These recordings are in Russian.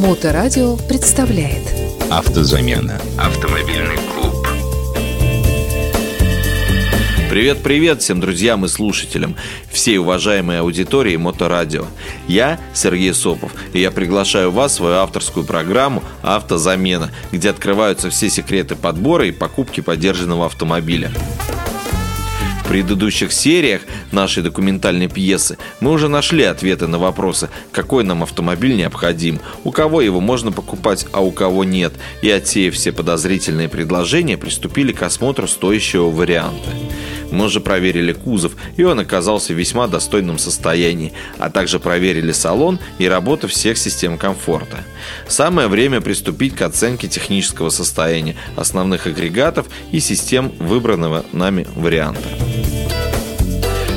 Моторадио представляет Автозамена. Автомобильный клуб. Привет-привет всем друзьям и слушателям, всей уважаемой аудитории Моторадио. Я Сергей Сопов, и я приглашаю вас в свою авторскую программу «Автозамена», где открываются все секреты подбора и покупки поддержанного автомобиля предыдущих сериях нашей документальной пьесы мы уже нашли ответы на вопросы, какой нам автомобиль необходим, у кого его можно покупать, а у кого нет, и отсеяв все подозрительные предложения, приступили к осмотру стоящего варианта. Мы уже проверили кузов, и он оказался в весьма достойном состоянии, а также проверили салон и работу всех систем комфорта. Самое время приступить к оценке технического состояния основных агрегатов и систем выбранного нами варианта.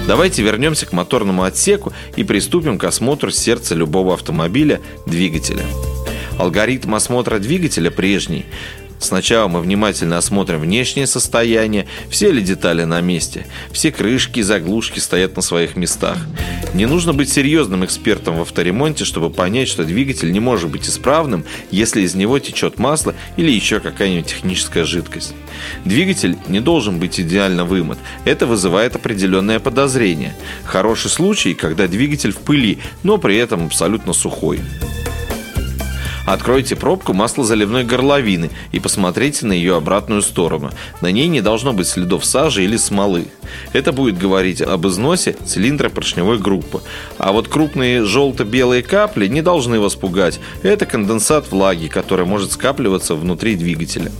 Давайте вернемся к моторному отсеку и приступим к осмотру сердца любого автомобиля – двигателя. Алгоритм осмотра двигателя прежний. Сначала мы внимательно осмотрим внешнее состояние, все ли детали на месте, все крышки и заглушки стоят на своих местах. Не нужно быть серьезным экспертом в авторемонте, чтобы понять, что двигатель не может быть исправным, если из него течет масло или еще какая-нибудь техническая жидкость. Двигатель не должен быть идеально вымыт. Это вызывает определенное подозрение. Хороший случай, когда двигатель в пыли, но при этом абсолютно сухой. Откройте пробку маслозаливной горловины и посмотрите на ее обратную сторону. На ней не должно быть следов сажи или смолы. Это будет говорить об износе цилиндра поршневой группы. А вот крупные желто-белые капли не должны вас пугать. Это конденсат влаги, который может скапливаться внутри двигателя.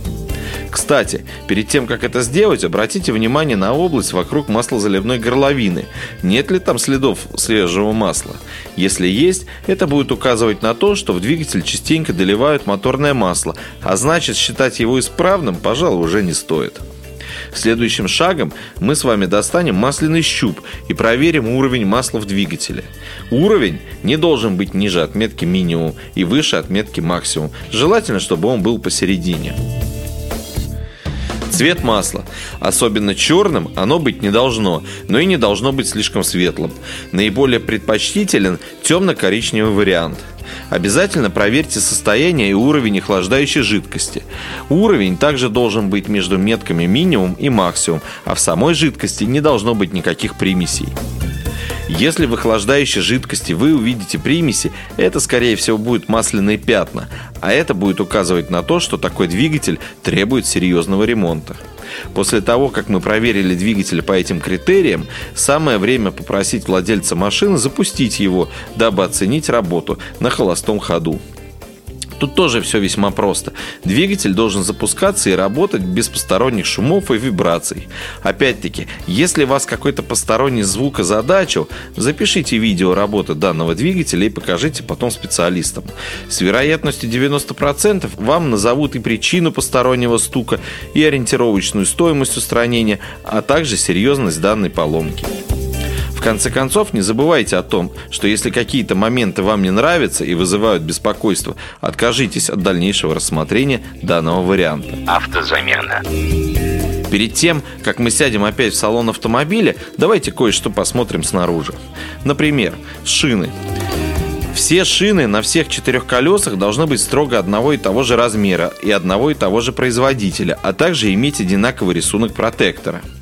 Кстати, перед тем, как это сделать, обратите внимание на область вокруг маслозаливной горловины. Нет ли там следов свежего масла? Если есть, это будет указывать на то, что в двигатель частенько доливают моторное масло, а значит считать его исправным, пожалуй, уже не стоит. Следующим шагом мы с вами достанем масляный щуп и проверим уровень масла в двигателе. Уровень не должен быть ниже отметки минимум и выше отметки максимум. Желательно, чтобы он был посередине. Цвет масла. Особенно черным оно быть не должно, но и не должно быть слишком светлым. Наиболее предпочтителен темно-коричневый вариант. Обязательно проверьте состояние и уровень охлаждающей жидкости. Уровень также должен быть между метками минимум и максимум, а в самой жидкости не должно быть никаких примесей. Если в охлаждающей жидкости вы увидите примеси, это скорее всего будет масляные пятна, а это будет указывать на то, что такой двигатель требует серьезного ремонта. После того, как мы проверили двигатель по этим критериям, самое время попросить владельца машины запустить его, дабы оценить работу на холостом ходу. Тут тоже все весьма просто. Двигатель должен запускаться и работать без посторонних шумов и вибраций. Опять-таки, если вас какой-то посторонний звук озадачил, запишите видео работы данного двигателя и покажите потом специалистам. С вероятностью 90% вам назовут и причину постороннего стука, и ориентировочную стоимость устранения, а также серьезность данной поломки конце концов, не забывайте о том, что если какие-то моменты вам не нравятся и вызывают беспокойство, откажитесь от дальнейшего рассмотрения данного варианта. Автозамена. Перед тем, как мы сядем опять в салон автомобиля, давайте кое-что посмотрим снаружи. Например, шины. Все шины на всех четырех колесах должны быть строго одного и того же размера и одного и того же производителя, а также иметь одинаковый рисунок протектора –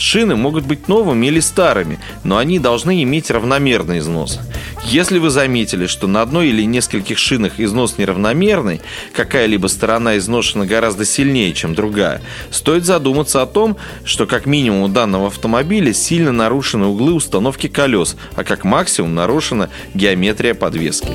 Шины могут быть новыми или старыми, но они должны иметь равномерный износ. Если вы заметили, что на одной или нескольких шинах износ неравномерный, какая-либо сторона изношена гораздо сильнее, чем другая, стоит задуматься о том, что как минимум у данного автомобиля сильно нарушены углы установки колес, а как максимум нарушена геометрия подвески.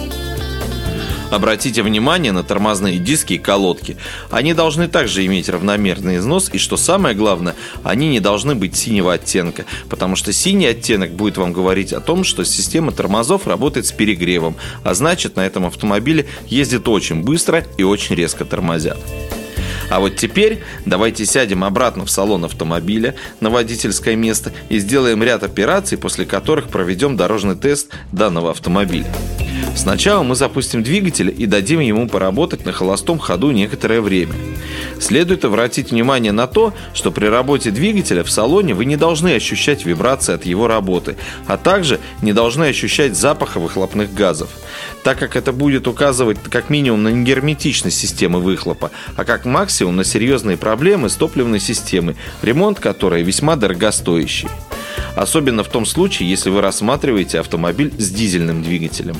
Обратите внимание на тормозные диски и колодки. Они должны также иметь равномерный износ, и что самое главное, они не должны быть синего оттенка, потому что синий оттенок будет вам говорить о том, что система тормозов работает с перегревом, а значит на этом автомобиле ездит очень быстро и очень резко тормозят. А вот теперь давайте сядем обратно в салон автомобиля на водительское место и сделаем ряд операций, после которых проведем дорожный тест данного автомобиля. Сначала мы запустим двигатель и дадим ему поработать на холостом ходу некоторое время. Следует обратить внимание на то, что при работе двигателя в салоне вы не должны ощущать вибрации от его работы, а также не должны ощущать запаха выхлопных газов, так как это будет указывать как минимум на негерметичность системы выхлопа, а как максимум на серьезные проблемы с топливной системой, ремонт которой весьма дорогостоящий. Особенно в том случае, если вы рассматриваете автомобиль с дизельным двигателем.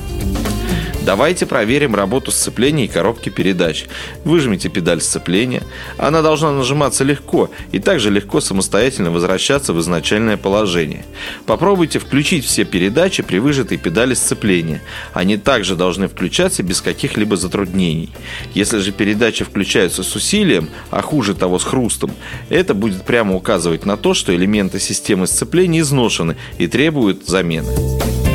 Давайте проверим работу сцепления и коробки передач. Выжмите педаль сцепления. Она должна нажиматься легко и также легко самостоятельно возвращаться в изначальное положение. Попробуйте включить все передачи при выжатой педали сцепления. Они также должны включаться без каких-либо затруднений. Если же передачи включаются с усилием, а хуже того с хрустом, это будет прямо указывать на то, что элементы системы сцепления изношены и требуют замены.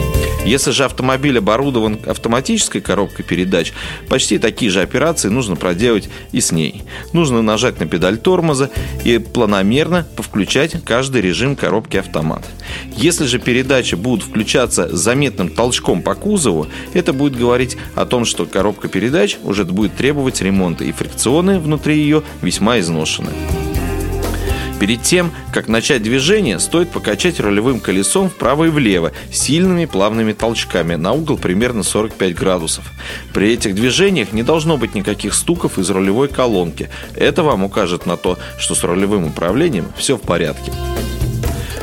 Если же автомобиль оборудован автоматической коробкой передач, почти такие же операции нужно проделать и с ней. Нужно нажать на педаль тормоза и планомерно повключать каждый режим коробки автомат. Если же передачи будут включаться с заметным толчком по кузову, это будет говорить о том, что коробка передач уже будет требовать ремонта и фрикционы внутри ее весьма изношены. Перед тем, как начать движение, стоит покачать рулевым колесом вправо и влево сильными плавными толчками на угол примерно 45 градусов. При этих движениях не должно быть никаких стуков из рулевой колонки. Это вам укажет на то, что с рулевым управлением все в порядке.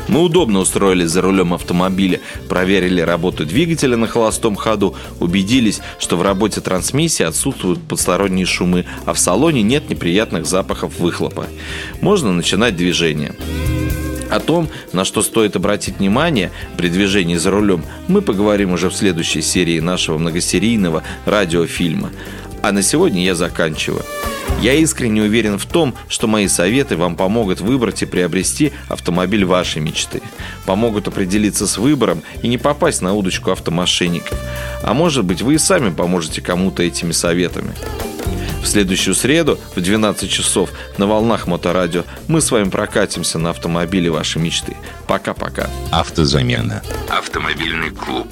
Мы удобно устроились за рулем автомобиля, проверили работу двигателя на холостом ходу, убедились, что в работе трансмиссии отсутствуют посторонние шумы, а в салоне нет неприятных запахов выхлопа. Можно начинать движение. О том, на что стоит обратить внимание при движении за рулем, мы поговорим уже в следующей серии нашего многосерийного радиофильма. А на сегодня я заканчиваю. Я искренне уверен в том, что мои советы вам помогут выбрать и приобрести автомобиль вашей мечты. Помогут определиться с выбором и не попасть на удочку автомошенников. А может быть, вы и сами поможете кому-то этими советами. В следующую среду в 12 часов на волнах Моторадио мы с вами прокатимся на автомобиле вашей мечты. Пока-пока. Автозамена. Автомобильный клуб.